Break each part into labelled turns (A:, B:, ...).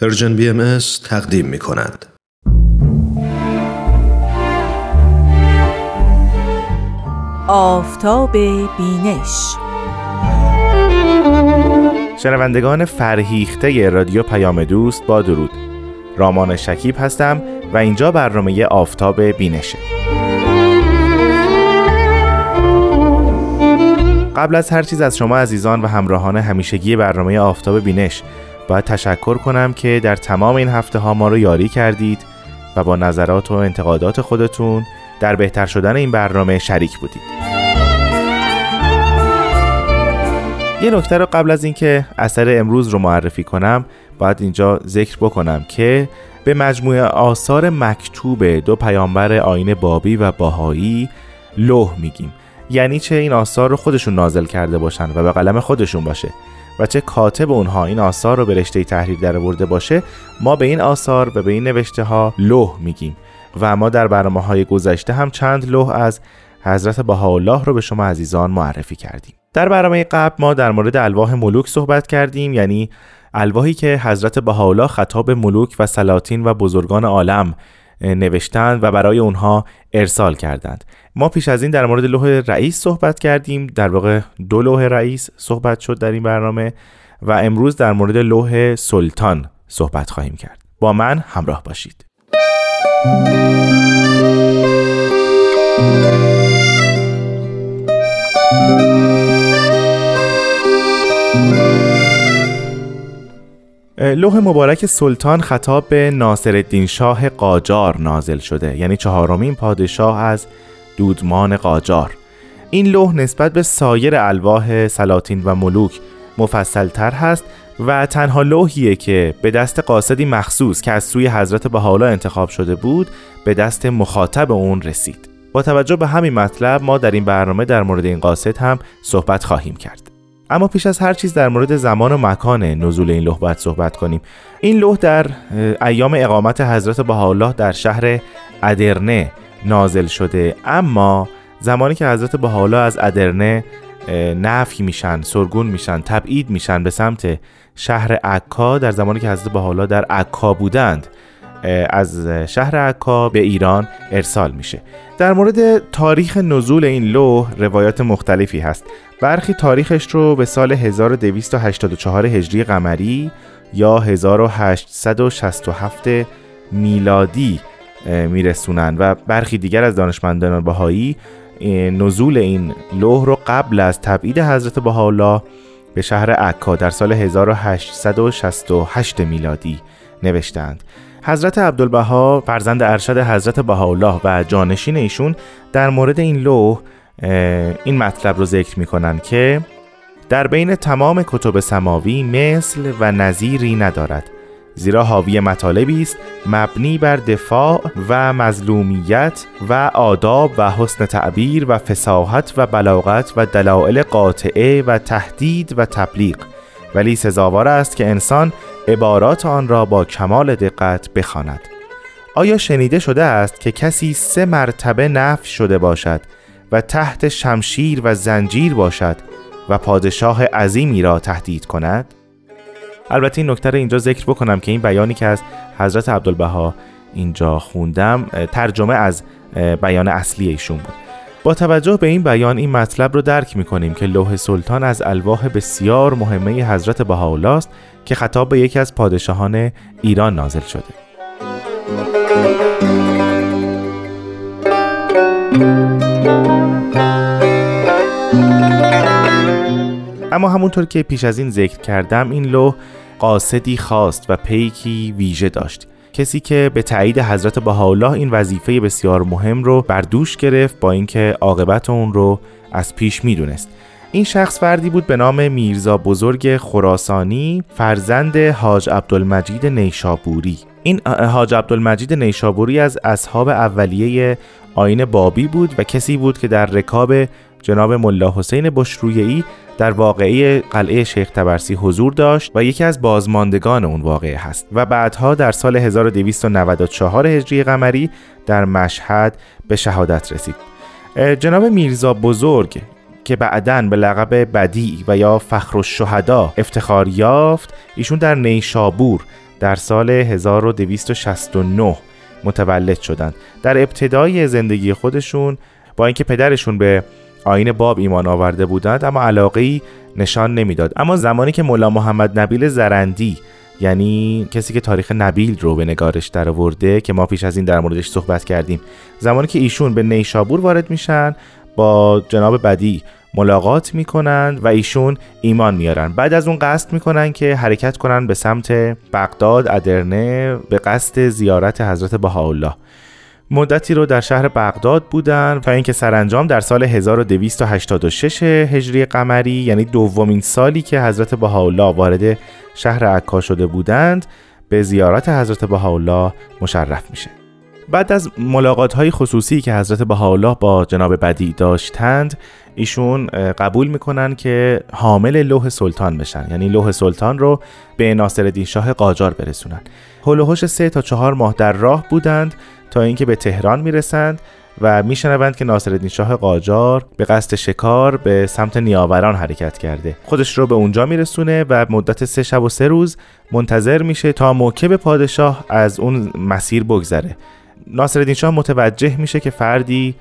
A: Persian BMS تقدیم می کند.
B: آفتاب بینش.
C: شنوندگان فرهیخته رادیو پیام دوست با درود. رامان شکیب هستم و اینجا برنامه آفتاب بینشه. قبل از هر چیز از شما عزیزان و همراهان همیشگی برنامه آفتاب بینش باید تشکر کنم که در تمام این هفته ها ما رو یاری کردید و با نظرات و انتقادات خودتون در بهتر شدن این برنامه شریک بودید. یه نکته رو قبل از اینکه اثر امروز رو معرفی کنم باید اینجا ذکر بکنم که به مجموعه آثار مکتوب دو پیامبر آین بابی و باهایی لوح میگیم. یعنی چه این آثار رو خودشون نازل کرده باشن و به قلم خودشون باشه. و چه کاتب اونها این آثار رو به رشته تحریر در برده باشه ما به این آثار و به این نوشته ها لوح میگیم. و ما در برنامه های گذشته هم چند لوح از حضرت بهاءالله رو به شما عزیزان معرفی کردیم. در برنامه قبل ما در مورد الواح ملوک صحبت کردیم یعنی الواحی که حضرت بهاءالله خطاب ملوک و سلاطین و بزرگان عالم نوشتند و برای اونها ارسال کردند. ما پیش از این در مورد لوح رئیس صحبت کردیم. در واقع دو لوح رئیس صحبت شد در این برنامه و امروز در مورد لوح سلطان صحبت خواهیم کرد. با من همراه باشید. لوح مبارک سلطان خطاب به ناصر شاه قاجار نازل شده. یعنی چهارمین پادشاه از دودمان قاجار. این لوح نسبت به سایر الواح سلاطین و ملوک مفصلتر هست و تنها لوحیه که به دست قاصدی مخصوص که از سوی حضرت بهاءالله انتخاب شده بود به دست مخاطب اون رسید. با توجه به همین مطلب ما در این برنامه در مورد این قاصد هم صحبت خواهیم کرد. اما پیش از هر چیز در مورد زمان و مکان نزول این لوح باید صحبت کنیم. این لوح در ایام اقامت حضرت بهاءالله در شهر ادرنه نازل شده. اما زمانی که حضرت بهاءالله از ادرنه نفی میشن سرگون میشن تبعید میشن به سمت شهر عکا در زمانی که حضرت بهاءالله در عکا بودند از شهر عکا به ایران ارسال میشه. در مورد تاریخ نزول این لوح روایات مختلفی هست. برخی تاریخش رو به سال 1284 هجری قمری یا 1867 میلادی میرسونن. و برخی دیگر از دانشمندان بهایی نزول این لوح رو قبل از تبعید حضرت بهاءالله به شهر عکا در سال 1868 میلادی نوشتند. حضرت عبدالبها فرزند ارشد حضرت بهاءالله و جانشین ایشون در مورد این لوح این مطلب رو ذکر می‌کنن که در بین تمام کتب سماوی مثل و نظیری ندارد. زیرا حاوی مطالبی است مبنی بر دفاع و مظلومیت و آداب و حسن تعبیر و فساحت و بلاغت و دلایل قاطعه و تهدید و تبلیغ ولی سزاوار است که انسان عبارات آن را با کمال دقت بخواند. آیا شنیده شده است که کسی سه مرتبه نفی شده باشد و تحت شمشیر و زنجیر باشد و پادشاه عظیمی را تهدید کند؟ البته این نکته اینجا ذکر بکنم که این بیانی که از حضرت عبدالبها اینجا خوندم ترجمه از بیان اصلی ایشون بود. با توجه به این بیان این مطلب رو درک می‌کنیم که لوح سلطان از الواح بسیار مهمه حضرت بهاءالله است که خطاب به یکی از پادشاهان ایران نازل شده. اما همونطور که پیش از این ذکر کردم این لوح قاصدی خواست و پیکی ویژه داشت. کسی که به تایید حضرت بهاءالله این وظیفه بسیار مهم رو بر دوش گرفت با اینکه عاقبت اون رو از پیش می‌دونست. این شخص فردی بود به نام میرزا بزرگ خراسانی فرزند حاج عبدالمجید نیشابوری. این حاج عبدالمجید نیشابوری از اصحاب اولیه آین بابی بود و کسی بود که در رکاب جناب ملا حسین بشرویهی در واقعه قلعه شیخ تبرسی حضور داشت و یکی از بازماندگان اون واقعه هست و بعدها در سال 1294 هجری قمری در مشهد به شهادت رسید. جناب میرزا بزرگ که بعدا به لقب بدی و یا فخر الشهدا افتخار یافت ایشون در نیشابور در سال 1269 متولد شدند. در ابتدای زندگی خودشون با اینکه پدرشون به آین باب ایمان آورده بودند اما علاقه نشان نمی‌داد. اما زمانی که مولا محمد نبیل زرندی یعنی کسی که تاریخ نبیل رو به نگارش درآورده که ما پیش از این در موردش صحبت کردیم زمانی که ایشون به نیشابور وارد میشن با جناب بدی ملاقات می‌کنند و ایشون ایمان میارن. بعد از اون قصد می‌کنن که حرکت کنن به سمت بغداد ادرنه به قصد زیارت حضرت بهاءالله. مدتی رو در شهر بغداد بودن تا اینکه سرانجام در سال 1286 هجری قمری یعنی دومین سالی که حضرت بهاءالله وارد شهر عکا شده بودند به زیارت حضرت بهاءالله مشرف میشه. بعد از ملاقات های خصوصی که حضرت بهاءالله با جناب بدی داشتند ایشون قبول می‌کنن که حامل لوح سلطان بشن. یعنی لوح سلطان رو به ناصرالدین شاه قاجار برسونن. هلوهوش سه تا چهار ماه در راه بودند تا اینکه به تهران می‌رسند و میشنوند که ناصرالدین شاه قاجار به قصد شکار به سمت نیاوران حرکت کرده. خودش رو به اونجا میرسونه و مدت سه شب و سه روز منتظر میشه تا موکب پادشاه از اون مسیر بگذره. ناصرالدین شاه متوجه میشه که فردی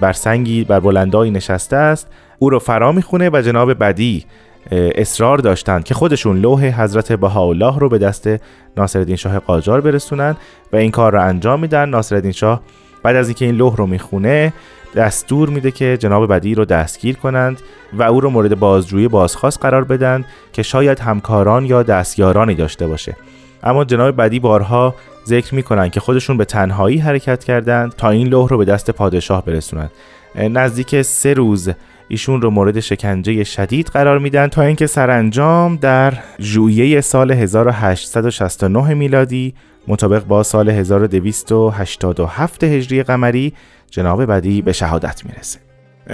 C: بر سنگی بر بلندایی نشسته است. او رو فرا می‌خونه و جناب بدی اصرار داشتند که خودشون لوح حضرت بهاءالله رو به دست ناصرالدین شاه قاجار برسونن و این کار رو انجام میدن. ناصرالدین شاه بعد از اینکه این لوح رو می‌خونه دستور میده که جناب بدی رو دستگیر کنند و او رو مورد بازجویی بازخواست قرار بدن که شاید همکاران یا دستیارانی داشته باشه. اما جناب بدی بارها ذکر می‌کنن که خودشون به تنهایی حرکت کردند تا این لوح رو به دست پادشاه برسونند نزدیک سه روز ایشون رو مورد شکنجه شدید قرار میدن تا اینکه سرانجام در ژوئیه سال 1869 میلادی مطابق با سال 1287 هجری قمری جناب بدی به شهادت می‌رسه.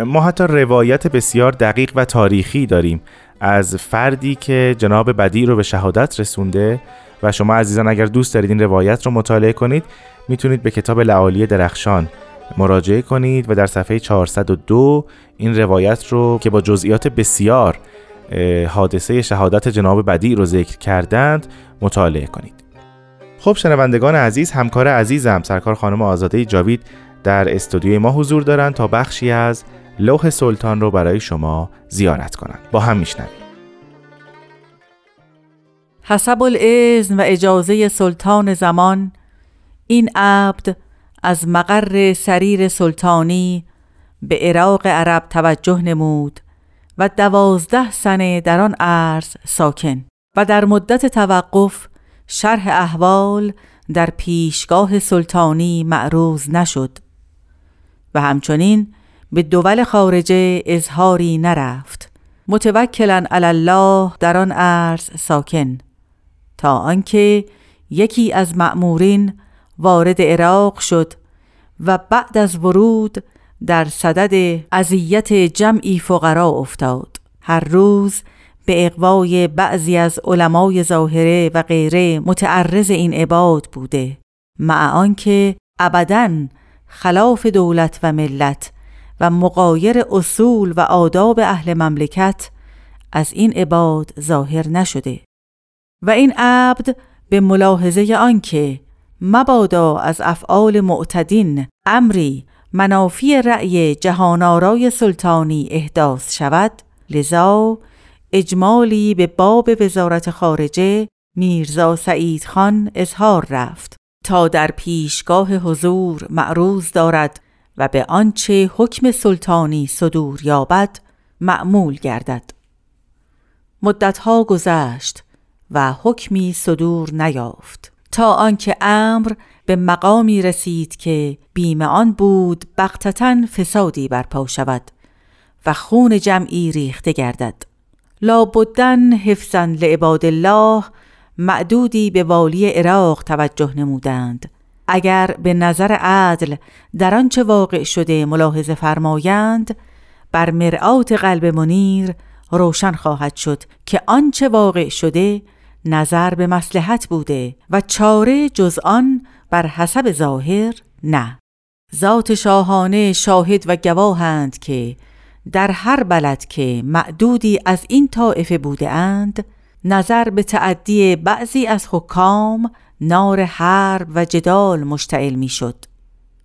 C: ما حتی روایت بسیار دقیق و تاریخی داریم از فردی که جناب بدی رو به شهادت رسونده و شما عزیزان اگر دوست دارید این روایت رو مطالعه کنید می‌تونید به کتاب لعالی درخشان مراجعه کنید و در صفحه 402 این روایت رو که با جزئیات بسیار حادثه شهادت جناب بدی رو ذکر کردند مطالعه کنید. خب شنوندگان عزیز همکار عزیزم سرکار خانم آزاده جاوید در استودیوی ما حضور دارند تا بخشی از لوح سلطان رو برای شما زیارت کنند. با هم میشنویم.
B: حسب الاذن و اجازه سلطان زمان این عبد از مقر سریر سلطانی به عراق عرب توجه نمود و دوازده سنه در آن عرض ساکن و در مدت توقف شرح احوال در پیشگاه سلطانی معروض نشد و همچنین به دول خارجه اظهاری نرفت. متوکلا علی الله در آن عرض ساکن. تا آنکه یکی از مأمورین وارد عراق شد و بعد از ورود در صدد اذیت جمعی فقرا افتاد. هر روز به اقوای بعضی از علمای ظاهره و غیره متعرض این عباد بوده مع آنکه ابدا خلاف دولت و ملت و مقایر اصول و آداب اهل مملکت از این عباد ظاهر نشده. و این عبد به ملاحظه آنکه مبادا از افعال معتدین امری منافی رأی جهانارای سلطانی احداث شود لذا اجمالی به باب وزارت خارجه میرزا سعید خان اظهار رفت تا در پیشگاه حضور معروض دارد و به آنچه حکم سلطانی صدور یابد معمول گردد. مدتها گذشت و حکمی صدور نیافت تا آنکه امر به مقامی رسید که بیم آن بود بغتتا فسادی برپا شود و خون جمعی ریخته گردد. لابدن حفظا لعباد الله معدودی به والی عراق توجه نمودند. اگر به نظر عدل در آنچه واقع شده ملاحظه فرمایند بر مرآت قلب منیر روشن خواهد شد که آنچه واقع شده نظر به مسلحت بوده و چاره جز آن بر حسب ظاهر نه. ذات شاهانه شاهد و گواهند که در هر بلد که معدودی از این طائفه بوده اند نظر به تعدی بعضی از حکام نار حرب و جدال مشتعل می شد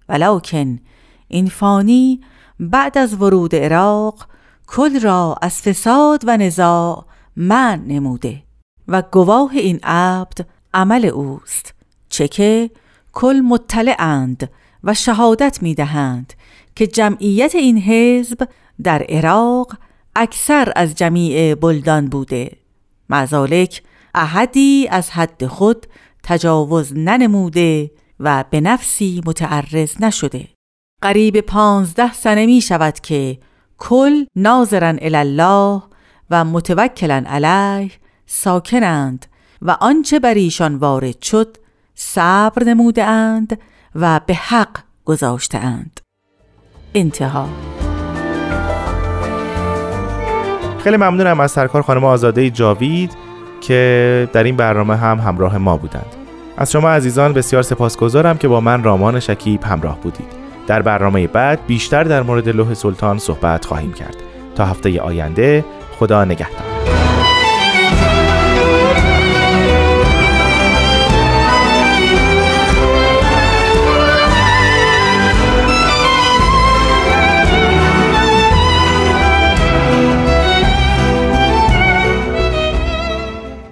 B: ولکن این فانی بعد از ورود عراق کل را از فساد و نزاع من نموده. و گواه این عبد عمل اوست چه که کل مطلعند و شهادت می دهند که جمعیت این حزب در عراق اکثر از جمیع بلدان بوده. مزالک احدی از حد خود تجاوز ننموده و به نفسی متعرض نشده. قریب پانزده سنه می شود که کل ناظرن الله و متوکلن علیه ساکنند و آنچه بر ایشان وارد شد صبر نموده اند و به حق گذاشته اند انتها.
C: خیلی ممنونم از سرکار خانم آزاده جاوید که در این برنامه هم همراه ما بودند. از شما عزیزان بسیار سپاسگزارم که با من رامان شکیب همراه بودید. در برنامه بعد بیشتر در مورد لوح سلطان صحبت خواهیم کرد. تا هفته آینده خدا نگهدار.